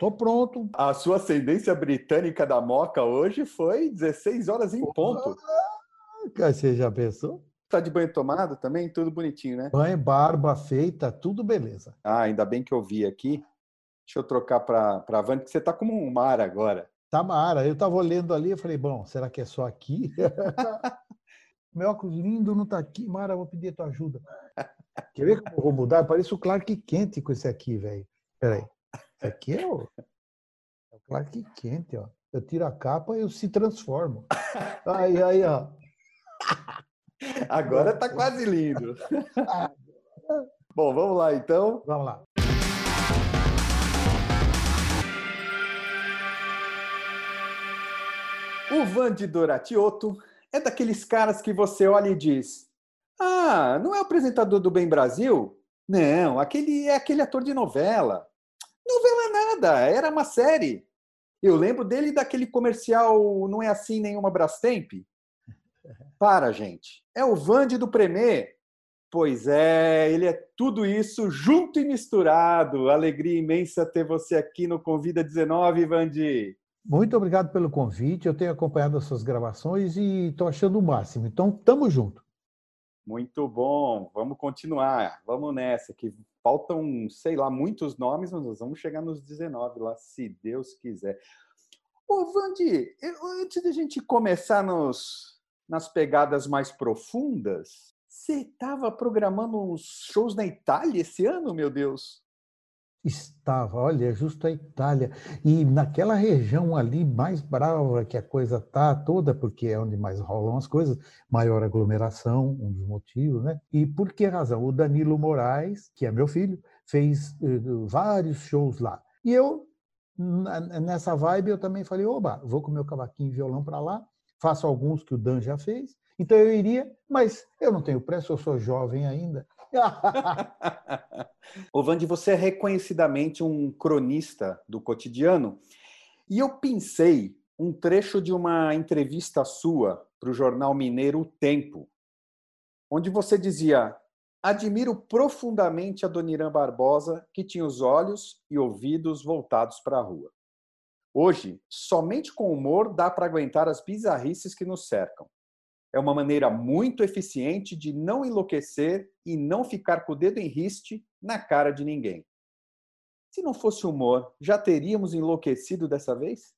Tô pronto. A sua ascendência britânica da Moca hoje foi 16 horas em ponto. Ah, você já pensou? Tá de banho tomado também? Tudo bonitinho, né? Banho, barba feita, tudo beleza. Ah, ainda bem que eu vi aqui. Deixa eu trocar para a Van, porque você tá como um mar agora. Tá mara. Eu tava olhando ali, eu falei, bom, será que é só aqui? Meu óculos lindo não tá aqui. Mara, vou pedir a tua ajuda. Quer ver como eu vou mudar? Parece o Clark Kent com esse aqui, velho. Peraí. Aqui é o, é o Clark Kent, ó. Eu tiro a capa e eu se transformo. Aí, aí, ó. Agora tá quase lindo. Bom, vamos lá então. Vamos lá. O Vande Doratioto é daqueles caras que você olha e diz: Ah, não é o apresentador do Bem Brasil? Não, aquele é aquele ator de novela. Era uma série. Eu lembro dele daquele comercial Não é assim nenhuma Brastemp. Para, gente. É o Vande do Premier. Pois é, ele é tudo isso junto e misturado. Alegria imensa ter você aqui no Convida 19, Vande. Muito obrigado pelo convite. Eu tenho acompanhado as suas gravações e estou achando o máximo. Então, tamo junto. Muito bom. Vamos continuar. Vamos nessa. Que faltam, sei lá, muitos nomes, mas nós vamos chegar nos 19 lá, se Deus quiser. Ô, Vandi, antes de a gente começar nos, nas pegadas mais profundas, você estava programando uns shows na Itália esse ano, meu Deus? Estava, olha, é justo a Itália. E naquela região ali mais brava que a coisa tá toda, porque é onde mais rolam as coisas, maior aglomeração, um dos motivos, né? E por que razão? O Danilo Moraes, que é meu filho, fez uh, vários shows lá. E eu, nessa vibe, eu também falei, oba, vou com meu cavaquinho e violão para lá, faço alguns que o Dan já fez, então eu iria, mas eu não tenho pressa, eu sou jovem ainda. Ô Vande, você é reconhecidamente um cronista do cotidiano, e eu pensei um trecho de uma entrevista sua para o jornal mineiro O Tempo, onde você dizia: Admiro profundamente a Dona Barbosa, que tinha os olhos e ouvidos voltados para a rua. Hoje, somente com humor dá para aguentar as bizarrices que nos cercam. É uma maneira muito eficiente de não enlouquecer e não ficar com o dedo em riste na cara de ninguém. Se não fosse humor, já teríamos enlouquecido dessa vez?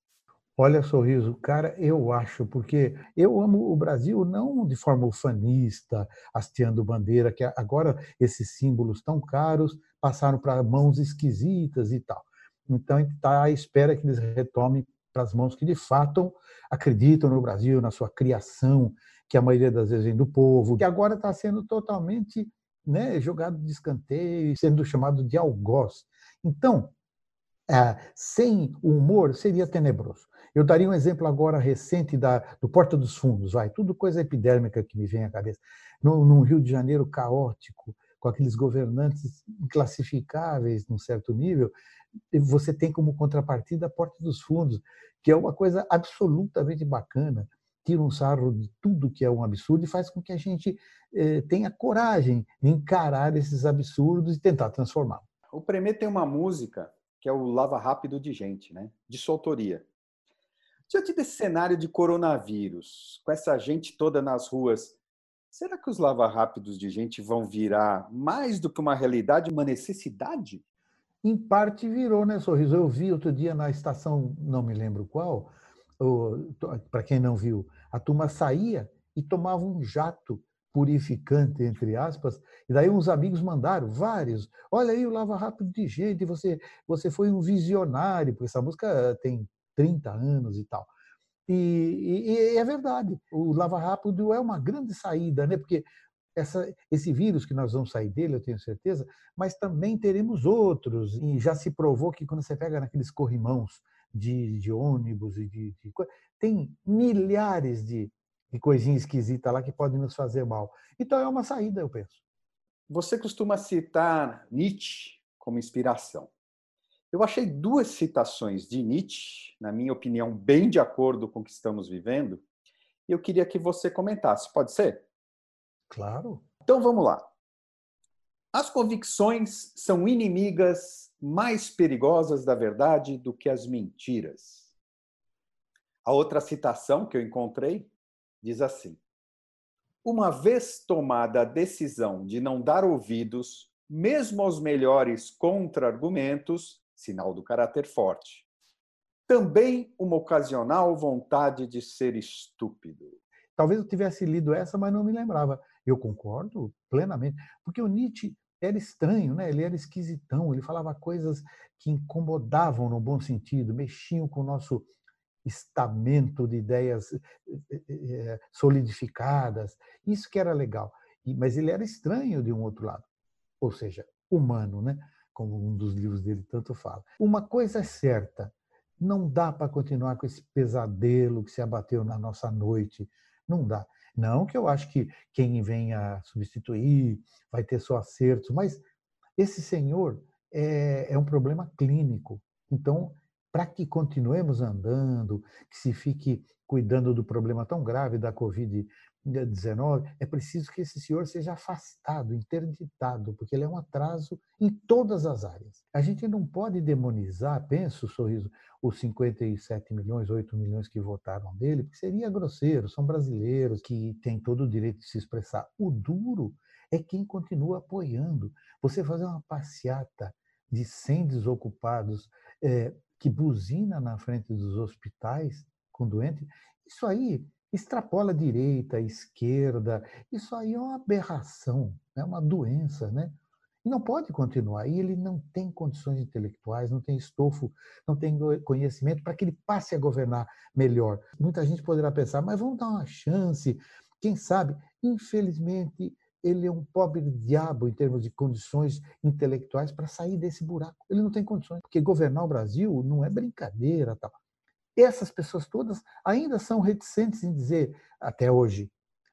Olha, sorriso, cara, eu acho, porque eu amo o Brasil não de forma ufanista, hasteando bandeira, que agora esses símbolos tão caros passaram para mãos esquisitas e tal. Então, está à espera que eles retomem para as mãos que de fato acreditam no Brasil, na sua criação, que a maioria das vezes vem do povo, que agora está sendo totalmente né, jogado de escanteio, sendo chamado de algoz. Então, é, sem humor seria tenebroso. Eu daria um exemplo agora recente da, do Porta dos Fundos, vai, tudo coisa epidérmica que me vem à cabeça. Num, num Rio de Janeiro caótico, com aqueles governantes inclassificáveis num certo nível, você tem como contrapartida a Porta dos Fundos, que é uma coisa absolutamente bacana, tira um sarro de tudo que é um absurdo e faz com que a gente eh, tenha coragem de encarar esses absurdos e tentar transformar. O Premier tem uma música que é o Lava Rápido de Gente, né? de sua autoria. Diante desse cenário de coronavírus, com essa gente toda nas ruas, será que os lava rápidos de gente vão virar mais do que uma realidade, uma necessidade? em parte virou, né, Sorriso? Eu vi outro dia na estação, não me lembro qual, para quem não viu, a turma saía e tomava um jato purificante, entre aspas, e daí uns amigos mandaram, vários, olha aí o Lava Rápido de Gente, você, você foi um visionário, porque essa música tem 30 anos e tal. E, e, e, é verdade, o Lava Rápido é uma grande saída, né? porque essa, esse vírus que nós vamos sair dele, eu tenho certeza, mas também teremos outros. E já se provou que quando você pega naqueles corrimãos de, de ônibus e de, de, tem milhares de, de coisinhas esquisitas lá que podem nos fazer mal. Então é uma saída, eu penso. Você costuma citar Nietzsche como inspiração. Eu achei duas citações de Nietzsche, na minha opinião, bem de acordo com o que estamos vivendo, e eu queria que você comentasse. Pode ser? Claro. Então vamos lá. As convicções são inimigas mais perigosas da verdade do que as mentiras. A outra citação que eu encontrei diz assim: Uma vez tomada a decisão de não dar ouvidos, mesmo aos melhores contra-argumentos, sinal do caráter forte. Também uma ocasional vontade de ser estúpido. Talvez eu tivesse lido essa, mas não me lembrava. Eu concordo plenamente, porque o Nietzsche era estranho, né? ele era esquisitão, ele falava coisas que incomodavam no bom sentido, mexiam com o nosso estamento de ideias eh, eh, eh, solidificadas. Isso que era legal. Mas ele era estranho de um outro lado, ou seja, humano, né? como um dos livros dele tanto fala. Uma coisa é certa, não dá para continuar com esse pesadelo que se abateu na nossa noite. Não dá. Não que eu acho que quem venha substituir vai ter só acertos, mas esse senhor é, é um problema clínico. Então, para que continuemos andando, que se fique cuidando do problema tão grave da Covid-19, é preciso que esse senhor seja afastado, interditado, porque ele é um atraso em todas as áreas. A gente não pode demonizar, penso, Sorriso, os 57 milhões, 8 milhões que votaram dele, porque seria grosseiro, são brasileiros que têm todo o direito de se expressar. O duro é quem continua apoiando. Você fazer uma passeata de 100 desocupados é, que buzina na frente dos hospitais com doente, isso aí extrapola direita, esquerda, isso aí é uma aberração, é uma doença, né? E não pode continuar. E ele não tem condições intelectuais, não tem estofo, não tem conhecimento para que ele passe a governar melhor. Muita gente poderá pensar, mas vamos dar uma chance, quem sabe? Infelizmente, ele é um pobre diabo em termos de condições intelectuais para sair desse buraco. Ele não tem condições, porque governar o Brasil não é brincadeira, tal. Essas pessoas todas ainda são reticentes em dizer até hoje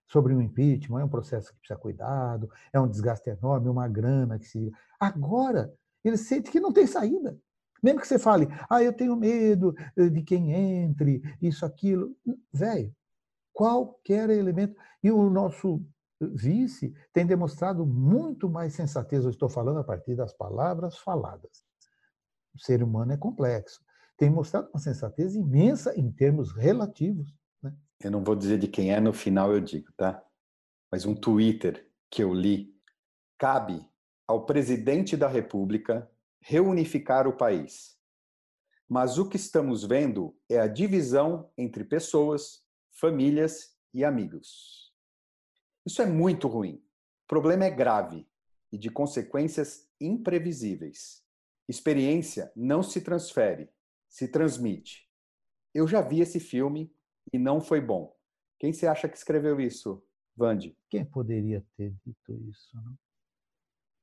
sobre o impeachment, é um processo que precisa cuidado, é um desgaste enorme, uma grana que se Agora, ele sente que não tem saída. Mesmo que você fale, ah, eu tenho medo de quem entre, isso, aquilo. Velho, qualquer elemento. E o nosso vice tem demonstrado muito mais sensatez. Eu estou falando a partir das palavras faladas. O ser humano é complexo. Tem mostrado uma sensatez imensa em termos relativos. Né? Eu não vou dizer de quem é, no final eu digo, tá? Mas um Twitter que eu li. Cabe ao presidente da República reunificar o país. Mas o que estamos vendo é a divisão entre pessoas, famílias e amigos. Isso é muito ruim. O problema é grave e de consequências imprevisíveis. Experiência não se transfere, se transmite. Eu já vi esse filme e não foi bom. Quem você acha que escreveu isso, Vande? Quem poderia ter dito isso?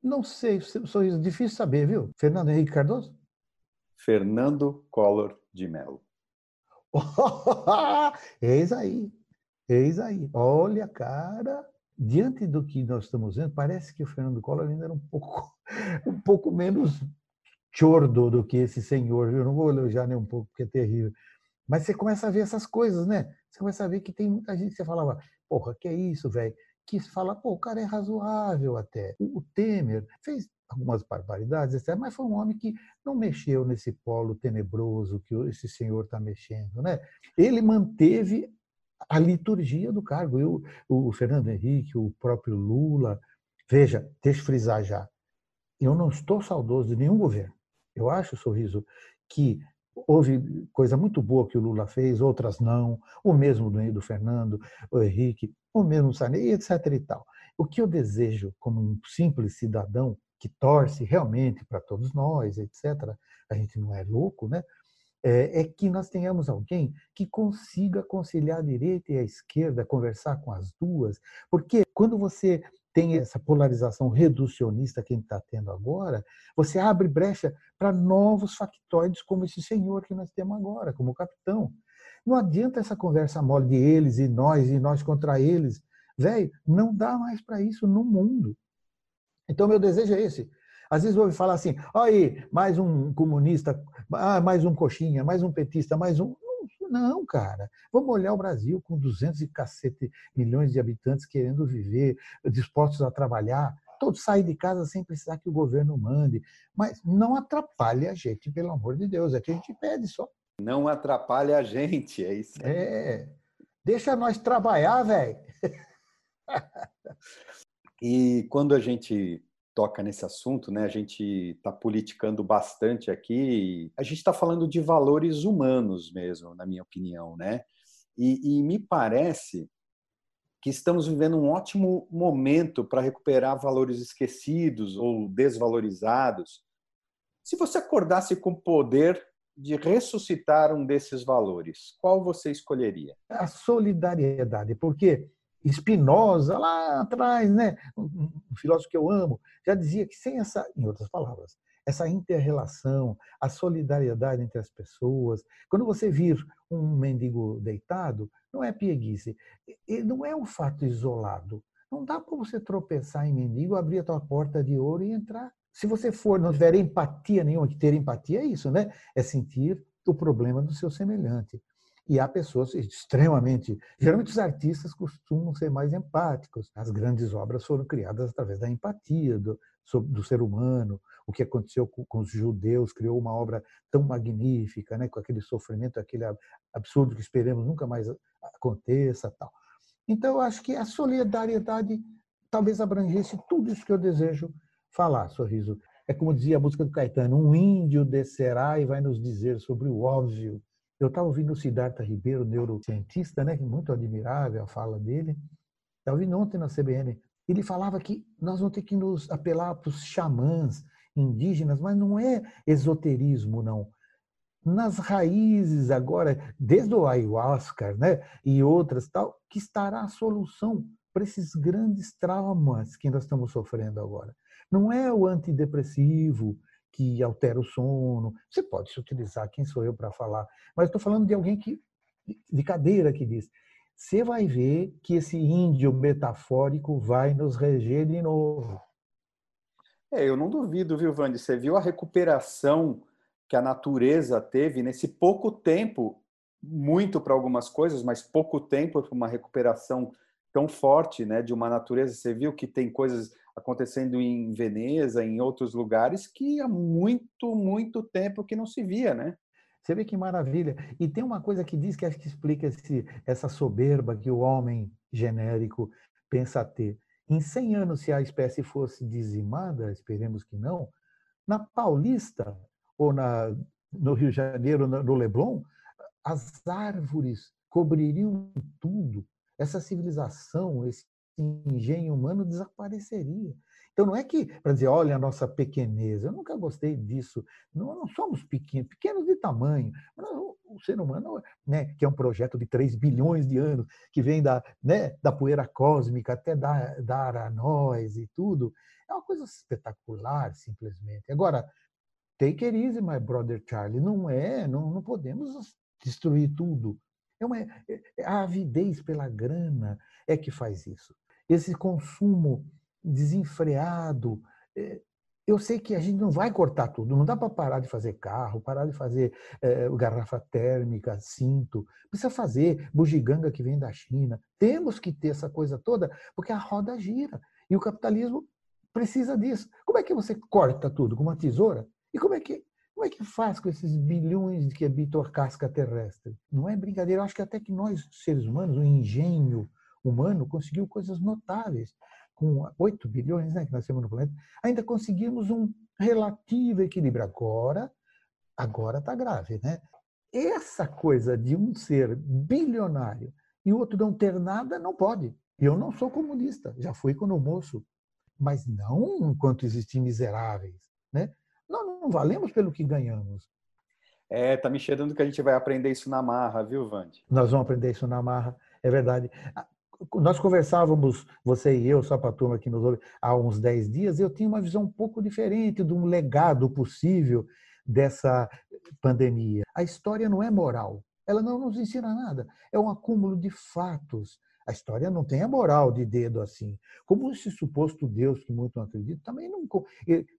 Não, não sei, sorriso difícil saber, viu? Fernando Henrique Cardoso? Fernando Collor de Mello. Eis aí. Eis aí, olha, cara, diante do que nós estamos vendo, parece que o Fernando Collor ainda era um pouco, um pouco menos chordo do que esse senhor. Eu não vou elogiar nem um pouco, porque é terrível. Mas você começa a ver essas coisas, né? Você começa a ver que tem muita gente que você falava, porra, que é isso, velho? Que fala, pô, o cara é razoável até. O Temer fez algumas barbaridades, mas foi um homem que não mexeu nesse polo tenebroso que esse senhor está mexendo, né? Ele manteve a liturgia do cargo. Eu, o Fernando Henrique, o próprio Lula. Veja, deixa eu frisar já. Eu não estou saudoso de nenhum governo. Eu acho, Sorriso, que houve coisa muito boa que o Lula fez, outras não, o mesmo do, do Fernando, o Henrique, o mesmo Sarney, etc. e tal. O que eu desejo como um simples cidadão que torce realmente para todos nós, etc. A gente não é louco, né? é, é que nós tenhamos alguém que consiga conciliar a direita e a esquerda, conversar com as duas, porque quando você tem essa polarização reducionista que a gente está tendo agora, você abre brecha para novos factoides como esse senhor que nós temos agora, como o capitão. Não adianta essa conversa mole de eles e nós e nós contra eles. Velho, não dá mais para isso no mundo. Então, meu desejo é esse. Às vezes ouve falar assim, aí, mais um comunista, ah, mais um coxinha, mais um petista, mais um. Não, cara. Vamos olhar o Brasil com 200 e cacete milhões de habitantes querendo viver, dispostos a trabalhar. todos saem de casa sem precisar que o governo mande. Mas não atrapalhe a gente, pelo amor de Deus. É que a gente pede só. Não atrapalhe a gente, é isso. É. Deixa nós trabalhar, velho. e quando a gente toca nesse assunto, né? A gente está politicando bastante aqui. A gente está falando de valores humanos mesmo, na minha opinião, né? E, e me parece que estamos vivendo um ótimo momento para recuperar valores esquecidos ou desvalorizados. Se você acordasse com o poder de ressuscitar um desses valores, qual você escolheria? A solidariedade, porque Spinoza, lá atrás, né, um filósofo que eu amo, já dizia que sem essa, em outras palavras, essa interrelação, a solidariedade entre as pessoas, quando você vir um mendigo deitado, não é pieguice, não é um fato isolado. Não dá para você tropeçar em mendigo, abrir a tua porta de ouro e entrar. Se você for, não tiver empatia nenhuma, que ter empatia é isso, né? É sentir o problema do seu semelhante. E há pessoas extremamente. Geralmente, os artistas costumam ser mais empáticos. As grandes obras foram criadas através da empatia do, do ser humano. O que aconteceu com, os judeus criou uma obra tão magnífica, né, com aquele sofrimento, aquele absurdo que esperemos nunca mais aconteça. tal. Então, eu acho que a solidariedade talvez abrangesse tudo isso que eu desejo falar, Sorriso. É como dizia a música do Caetano: um índio descerá e vai nos dizer sobre o óbvio eu estava ouvindo o Siddhartha Ribeiro, neurocientista, né, muito admirável a fala dele. Estava ouvindo ontem na CBN. Ele falava que nós vamos ter que nos apelar para os xamãs indígenas, mas não é esoterismo, não. Nas raízes agora, desde o ayahuasca né, e outras tal, que estará a solução para esses grandes traumas que nós estamos sofrendo agora. Não é o antidepressivo, que altera o sono. Você pode se utilizar, quem sou eu para falar? Mas estou falando de alguém que de cadeira que diz. Você vai ver que esse índio metafórico vai nos reger de novo. É, eu não duvido, viu, Vande? Você viu a recuperação que a natureza teve nesse pouco tempo, muito para algumas coisas, mas pouco tempo para uma recuperação tão forte, né, de uma natureza. Você viu que tem coisas acontecendo em Veneza, em outros lugares, que há muito, muito tempo que não se via, né? Você vê que maravilha. E tem uma coisa que diz que acho que explica esse, essa soberba que o homem genérico pensa ter. Em 100 anos, se a espécie fosse dizimada, esperemos que não, na Paulista ou na, no Rio de Janeiro, no Leblon, as árvores cobririam tudo. Essa civilização, esse engenho humano desapareceria. Então, não é que para dizer, olha a nossa pequenez, eu nunca gostei disso. Não, não somos pequenos, pequenos de tamanho. O ser humano, né, que é um projeto de 3 bilhões de anos, que vem da, né, da poeira cósmica até dar, dar a nós e tudo, é uma coisa espetacular, simplesmente. Agora, take it easy, my brother Charlie. Não é, não, não podemos destruir tudo. É uma, é, a avidez pela grana é que faz isso esse consumo desenfreado. É, eu sei que a gente não vai cortar tudo, não dá para parar de fazer carro, parar de fazer é, garrafa térmica, cinto. Precisa fazer bugiganga que vem da China. Temos que ter essa coisa toda, porque a roda gira. E o capitalismo precisa disso. Como é que você corta tudo? Com uma tesoura? E como é que, como é que faz com esses bilhões que habitam a casca terrestre? Não é brincadeira. Eu acho que até que nós, seres humanos, o engenho, humano conseguiu coisas notáveis. Com 8 bilhões né, que nós temos no planeta, ainda conseguimos um relativo equilíbrio. Agora, agora está grave. Né? Essa coisa de um ser bilionário e o outro não ter nada, não pode. Eu não sou comunista, já fui quando moço, mas não enquanto existem miseráveis. Né? Nós não valemos pelo que ganhamos. É, tá me cheirando que a gente vai aprender isso na marra, viu, Vande? Nós vamos aprender isso na marra, é verdade nós conversávamos, você e eu, só para a turma que nos ouve, há uns 10 dias, eu tinha uma visão um pouco diferente de um legado possível dessa pandemia. A história não é moral, ela não nos ensina nada, é um acúmulo de fatos. A história não tem a moral de dedo assim. Como esse suposto Deus que muito não acredito, também não.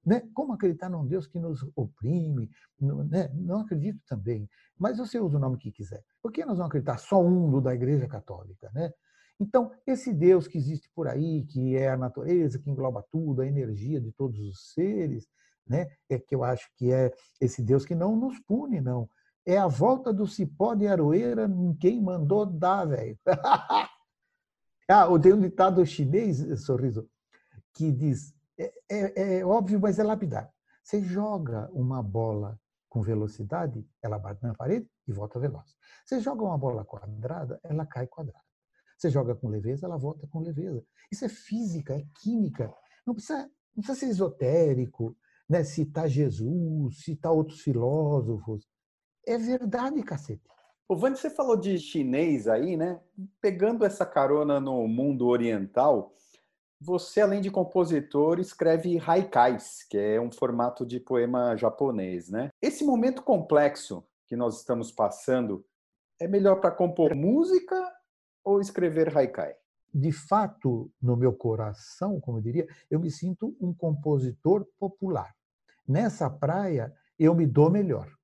Né? Como acreditar num Deus que nos oprime? Não, né? não acredito também. Mas você usa o nome que quiser. Por que nós vamos acreditar só um do da Igreja Católica? Né? Então, esse Deus que existe por aí, que é a natureza, que engloba tudo, a energia de todos os seres, né? é que eu acho que é esse Deus que não nos pune, não. É a volta do cipó de aroeira em quem mandou dar, velho. ah, tem um ditado chinês, sorriso, que diz: é, é, é óbvio, mas é lapidar. Você joga uma bola com velocidade, ela bate na parede e volta veloz. Você joga uma bola quadrada, ela cai quadrada. Você joga com leveza, ela volta com leveza. Isso é física, é química. Não precisa, não precisa ser esotérico, né? citar Jesus, citar outros filósofos. É verdade, cacete. O Vande, você falou de chinês aí, né? Pegando essa carona no mundo oriental, você, além de compositor, escreve haikais, que é um formato de poema japonês, né? Esse momento complexo que nós estamos passando é melhor para compor música ou escrever haikai? De fato, no meu coração, como eu diria, eu me sinto um compositor popular. Nessa praia, eu me dou melhor.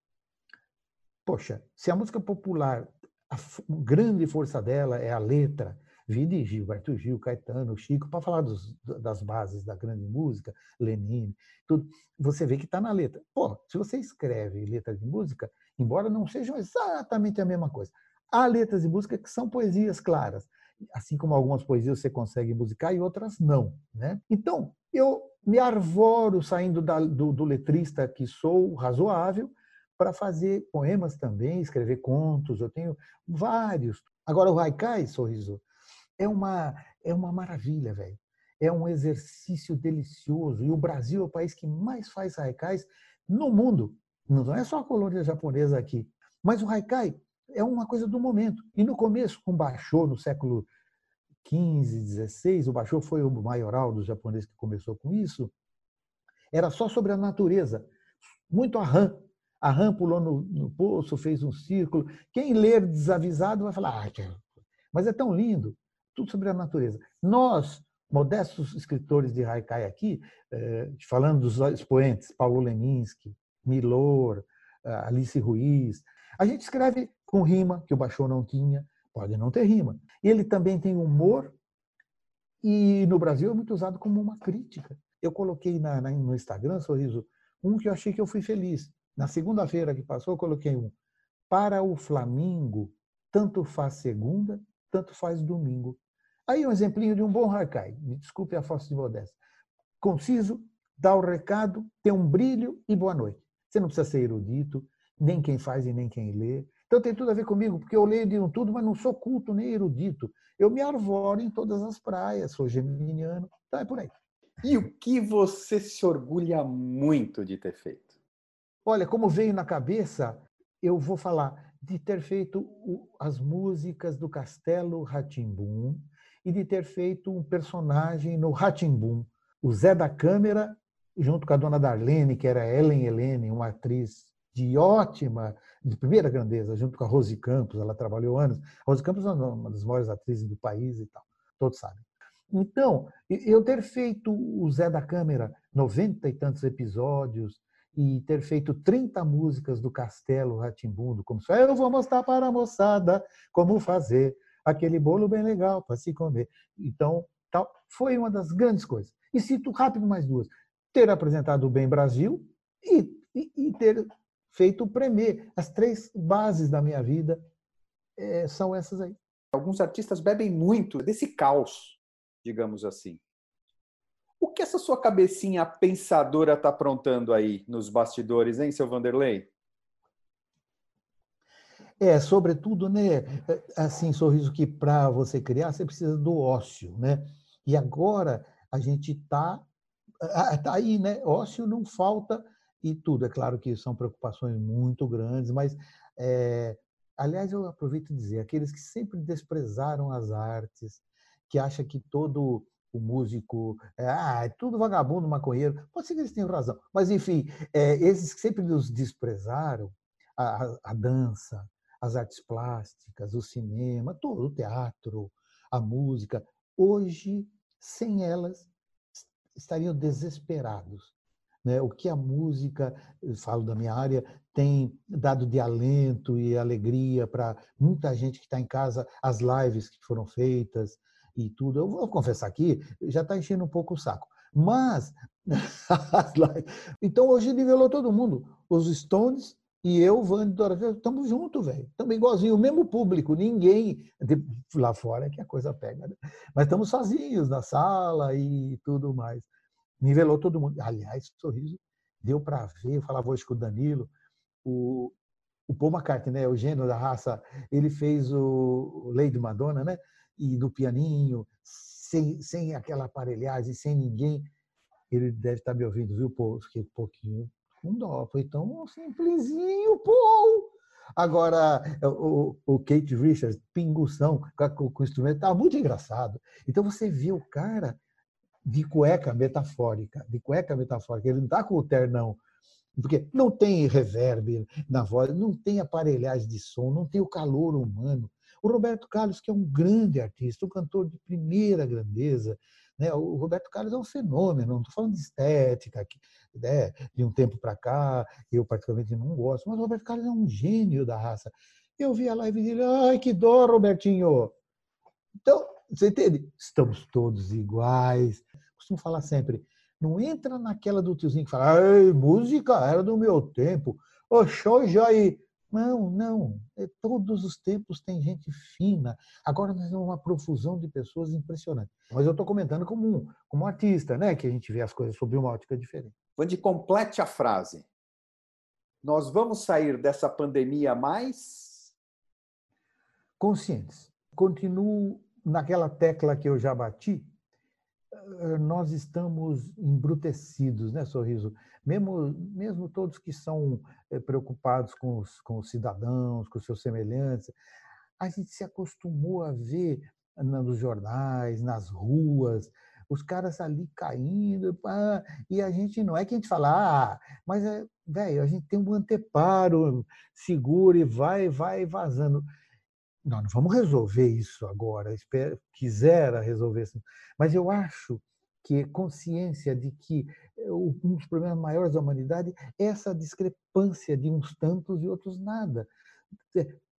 Poxa, se a música popular, a grande força dela é a letra, Vide Gilberto Gil, Caetano, Chico, para falar dos, das bases da grande música, Lenine, tudo. Você vê que está na letra. Pô, se você escreve letra de música, embora não sejam exatamente a mesma coisa, há letras de música que são poesias claras, assim como algumas poesias você consegue musicar e outras não, né? Então, eu me arvoro saindo da, do, do letrista que sou razoável para fazer poemas também, escrever contos, eu tenho vários. Agora, o Haikai, Sorriso, é uma, é uma maravilha, velho. É um exercício delicioso. E o Brasil é o país que mais faz haikais no mundo. Não é só a colônia japonesa aqui. Mas o haikai é uma coisa do momento. E no começo, com Basho, no século XV, XVI, o Basho foi o maioral dos japoneses que começou com isso, era só sobre a natureza. Muito arran. Arran pulou no, no poço, fez um círculo. Quem ler desavisado vai falar, ah, mas é tão lindo tudo sobre a natureza. Nós, modestos escritores de Haikai aqui, eh, falando dos expoentes, Paulo Leminski, Milor, eh, Alice Ruiz, a gente escreve com rima, que o Baixou não tinha, pode não ter rima. Ele também tem humor e no Brasil é muito usado como uma crítica. Eu coloquei na, na, no Instagram, Sorriso, um que eu achei que eu fui feliz. Na segunda-feira que passou, eu coloquei um. Para o Flamengo, tanto faz segunda, tanto faz domingo. Aí um exemplinho de um bom Harkai, me desculpe a falsa de modéstia. Conciso, dá o recado, tem um brilho e boa noite. Você não precisa ser erudito, nem quem faz e nem quem lê. Então tem tudo a ver comigo, porque eu leio de um tudo, mas não sou culto nem erudito. Eu me arvoro em todas as praias, sou geminiano, então é por aí. E o que você se orgulha muito de ter feito? Olha, como veio na cabeça, eu vou falar de ter feito as músicas do Castelo Ratimbum, e de ter feito um personagem no Ratimbum, o Zé da Câmara, junto com a dona Darlene, que era Ellen Helene, uma atriz de ótima, de primeira grandeza, junto com a Rose Campos, ela trabalhou anos. A Rose Campos é uma das maiores atrizes do país e tal, todos sabem. Então, eu ter feito o Zé da Câmara, noventa e tantos episódios, e ter feito 30 músicas do Castelo Ratimbundo, como eu vou mostrar para a moçada como fazer aquele bolo bem legal para se comer. Então, tal, foi uma das grandes coisas. E cito rápido mais duas. Ter apresentado o Bem Brasil e, e, e ter feito o Premier. As três bases da minha vida é, são essas aí. Alguns artistas bebem muito desse caos, digamos assim. O que essa sua cabecinha pensadora está aprontando aí nos bastidores, hein, seu Vanderlei? É, sobretudo, né, assim, sorriso que para você criar você precisa do ócio, né? E agora a gente está tá aí, né? Ócio não falta e tudo. É claro que são preocupações muito grandes, mas é, aliás eu aproveito dizer aqueles que sempre desprezaram as artes, que acham que todo o músico é, ah, é tudo vagabundo, maconheiro. Pode ser que eles tenham razão, mas enfim, é, esses que sempre nos desprezaram a, a, a dança, as artes plásticas, o cinema, todo o teatro, a música. Hoje, sem elas, estariam desesperados. Né? O que a música, falo da minha área, tem dado de alento e alegria para muita gente que está em casa, as lives que foram feitas, e tudo. Eu vou confessar aqui, já está enchendo um pouco o saco. Mas, então hoje nivelou todo mundo. Os Stones e eu, Vande Dorothea, estamos juntos, velho. Estamos igualzinho, o mesmo público, ninguém. Lá fora é que a coisa pega, né? Mas estamos sozinhos na sala e tudo mais. Nivelou todo mundo. Aliás, sorriso deu para ver, eu falava hoje com o Danilo, o, o Paul McCartney, né, o gênio da raça, ele fez o Lady Madonna, né? E no pianinho, sem, sem aquela aparelhagem, sem ninguém. Ele deve estar me ouvindo, viu, Paul? Fiquei um pouquinho com dó. Foi tão simplesinho, Paul! Agora, o, o Kate Richards, pingução, com, com o instrumento, estava muito engraçado. Então, você viu o cara de cueca metafórica, de cueca metafórica. Ele não está com o ternão, porque não tem reverb na voz, não tem aparelhagem de som, não tem o calor humano. O Roberto Carlos, que é um grande artista, um cantor de primeira grandeza, né? o Roberto Carlos é um fenômeno, não estou falando de estética, né? de um tempo para cá, eu particularmente não gosto, mas o Roberto Carlos é um gênio da raça. Eu vi a live dele, ai que dó, Robertinho! Então, você entende? Estamos todos iguais. Costumo falar sempre, não entra naquela do tiozinho que fala, Ei, música era do meu tempo. Ô, show já aí. Não, não. É, todos os tempos tem gente fina. Agora nós temos uma profusão de pessoas impressionante. Mas eu estou comentando como um, como um artista, né? Que a gente vê as coisas sob uma ótica diferente. Vande, complete a frase. Nós vamos sair dessa pandemia mais conscientes. Continuo naquela tecla que eu já bati, nós estamos embrutecidos, né, Sorriso? Mesmo, mesmo todos que são eh, preocupados com os, com os cidadãos, com os seus semelhantes, a gente se acostumou a ver nos jornais, nas ruas, os caras ali caindo, e a gente não é que a gente fala, ah, mas é, velho, a gente tem um anteparo seguro e vai, vai vazando. Nós não vamos resolver isso agora, espero, quisera resolver isso. Mas eu acho que consciência de que eh, um dos problemas maiores da humanidade é essa discrepância de uns tantos e outros nada.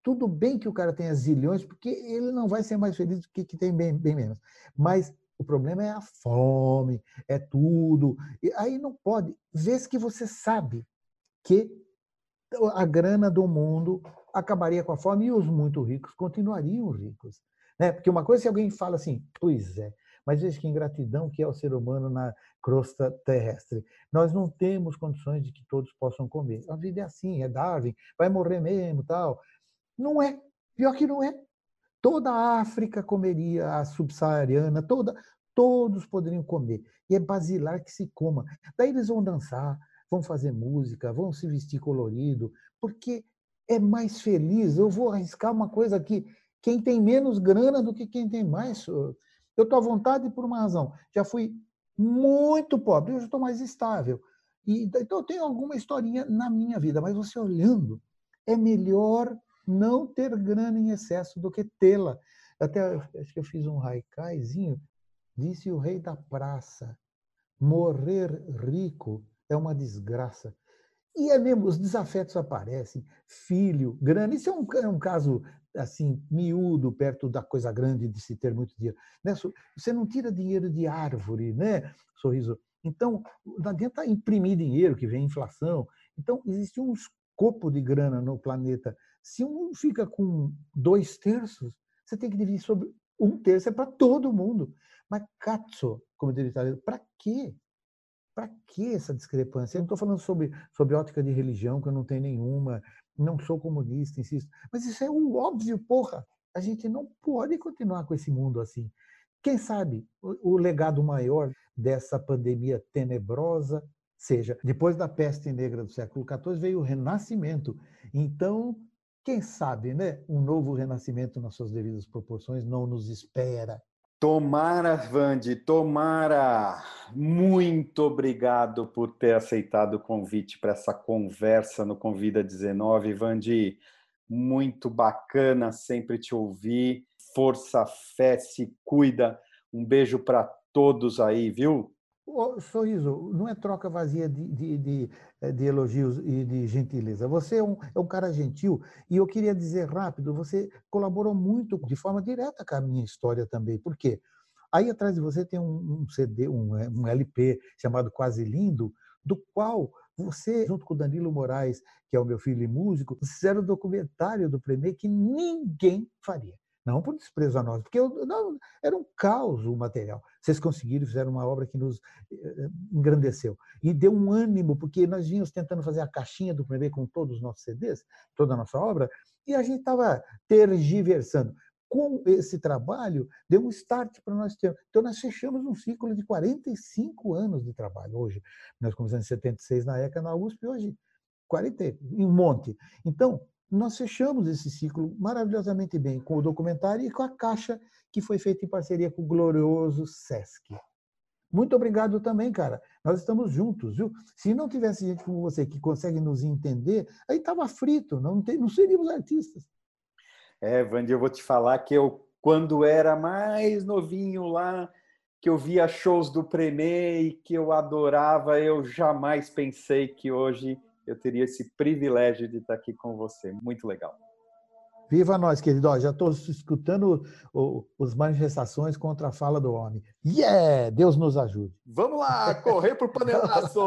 Tudo bem que o cara tenha zilhões, porque ele não vai ser mais feliz do que que tem bem, bem menos. Mas o problema é a fome, é tudo. E aí não pode. Vê que você sabe que a grana do mundo acabaria com a fome e os muito ricos continuariam ricos. Né? Porque uma coisa, se alguém fala assim, pois é, mas veja que ingratidão que é o ser humano na crosta terrestre. Nós não temos condições de que todos possam comer. A vida é assim, é Darwin, vai morrer mesmo, tal. Não é. Pior que não é. Toda a África comeria, a subsaariana, toda, todos poderiam comer. E é basilar que se coma. Daí eles vão dançar, vão fazer música, vão se vestir colorido, porque é mais feliz. Eu vou arriscar uma coisa aqui. Quem tem menos grana do que quem tem mais. Eu estou à vontade por uma razão. Já fui muito pobre, hoje estou mais estável. E, então, eu tenho alguma historinha na minha vida, mas você olhando, é melhor não ter grana em excesso do que tê-la. Até acho que eu fiz um haikaizinho, disse o rei da praça: morrer rico é uma desgraça. E é mesmo, os desafetos aparecem, filho, grana. Isso é um, é um caso assim miúdo perto da coisa grande de se ter muito dinheiro. Né? Você não tira dinheiro de árvore, né, sorriso? Então, não adianta imprimir dinheiro, que vem inflação. Então, existe um escopo de grana no planeta. Se um fica com dois terços, você tem que dividir sobre um terço, é para todo mundo. Mas, cazzo, como diria para quê? Para que essa discrepância? Eu não estou falando sobre, sobre ótica de religião, que eu não tenho nenhuma, não sou comunista, insisto. Mas isso é um óbvio, porra. A gente não pode continuar com esse mundo assim. Quem sabe o, o legado maior dessa pandemia tenebrosa seja, depois da peste negra do século XIV veio o renascimento. Então, quem sabe, né, um novo renascimento nas suas devidas proporções não nos espera. Tomara, Vande, tomara. Muito obrigado por ter aceitado o convite para essa conversa no Convida 19. Vande, muito bacana sempre te ouvir. Força, fé, se cuida. Um beijo para todos aí, viu? Oh, sorriso, não é troca vazia de, de, de, eh, de, elogios e de gentileza. Você é um, é um cara gentil e eu queria dizer rápido, você colaborou muito de forma direta com a minha história também. Por quê? Aí atrás de você tem um, um CD, um, eh, um LP chamado Quase Lindo, do qual você, junto com o Danilo Moraes, que é o meu filho e músico, fizeram um documentário do Premier que ninguém faria. Não por desprezo a nós, porque eu, não, era um caos o material. Vocês conseguiram, fizeram uma obra que nos eh, engrandeceu. E deu um ânimo, porque nós vínhamos tentando fazer a caixinha do primeiro com todos os nossos CDs, toda a nossa obra, e a gente estava tergiversando. Com esse trabalho, deu um start para nós termos. Então, nós fechamos um ciclo de 45 anos de trabalho hoje. Nós começamos em 76 na ECA, na USP, hoje 40, um monte. Então, nós fechamos esse ciclo maravilhosamente bem com o documentário e com a caixa que foi feita em parceria com o glorioso Sesc. Muito obrigado também, cara. Nós estamos juntos, viu? Se não tivesse gente como você que consegue nos entender, aí estava frito, não, tem, não seríamos artistas. É, Vandy, eu vou te falar que eu, quando era mais novinho lá, que eu via shows do Premier e que eu adorava, eu jamais pensei que hoje eu teria esse privilégio de estar aqui com você. Muito legal. Viva nós, querido. já estou escutando as manifestações contra a fala do homem. Yeah! Deus nos ajude. Vamos lá, correr para o panelaço!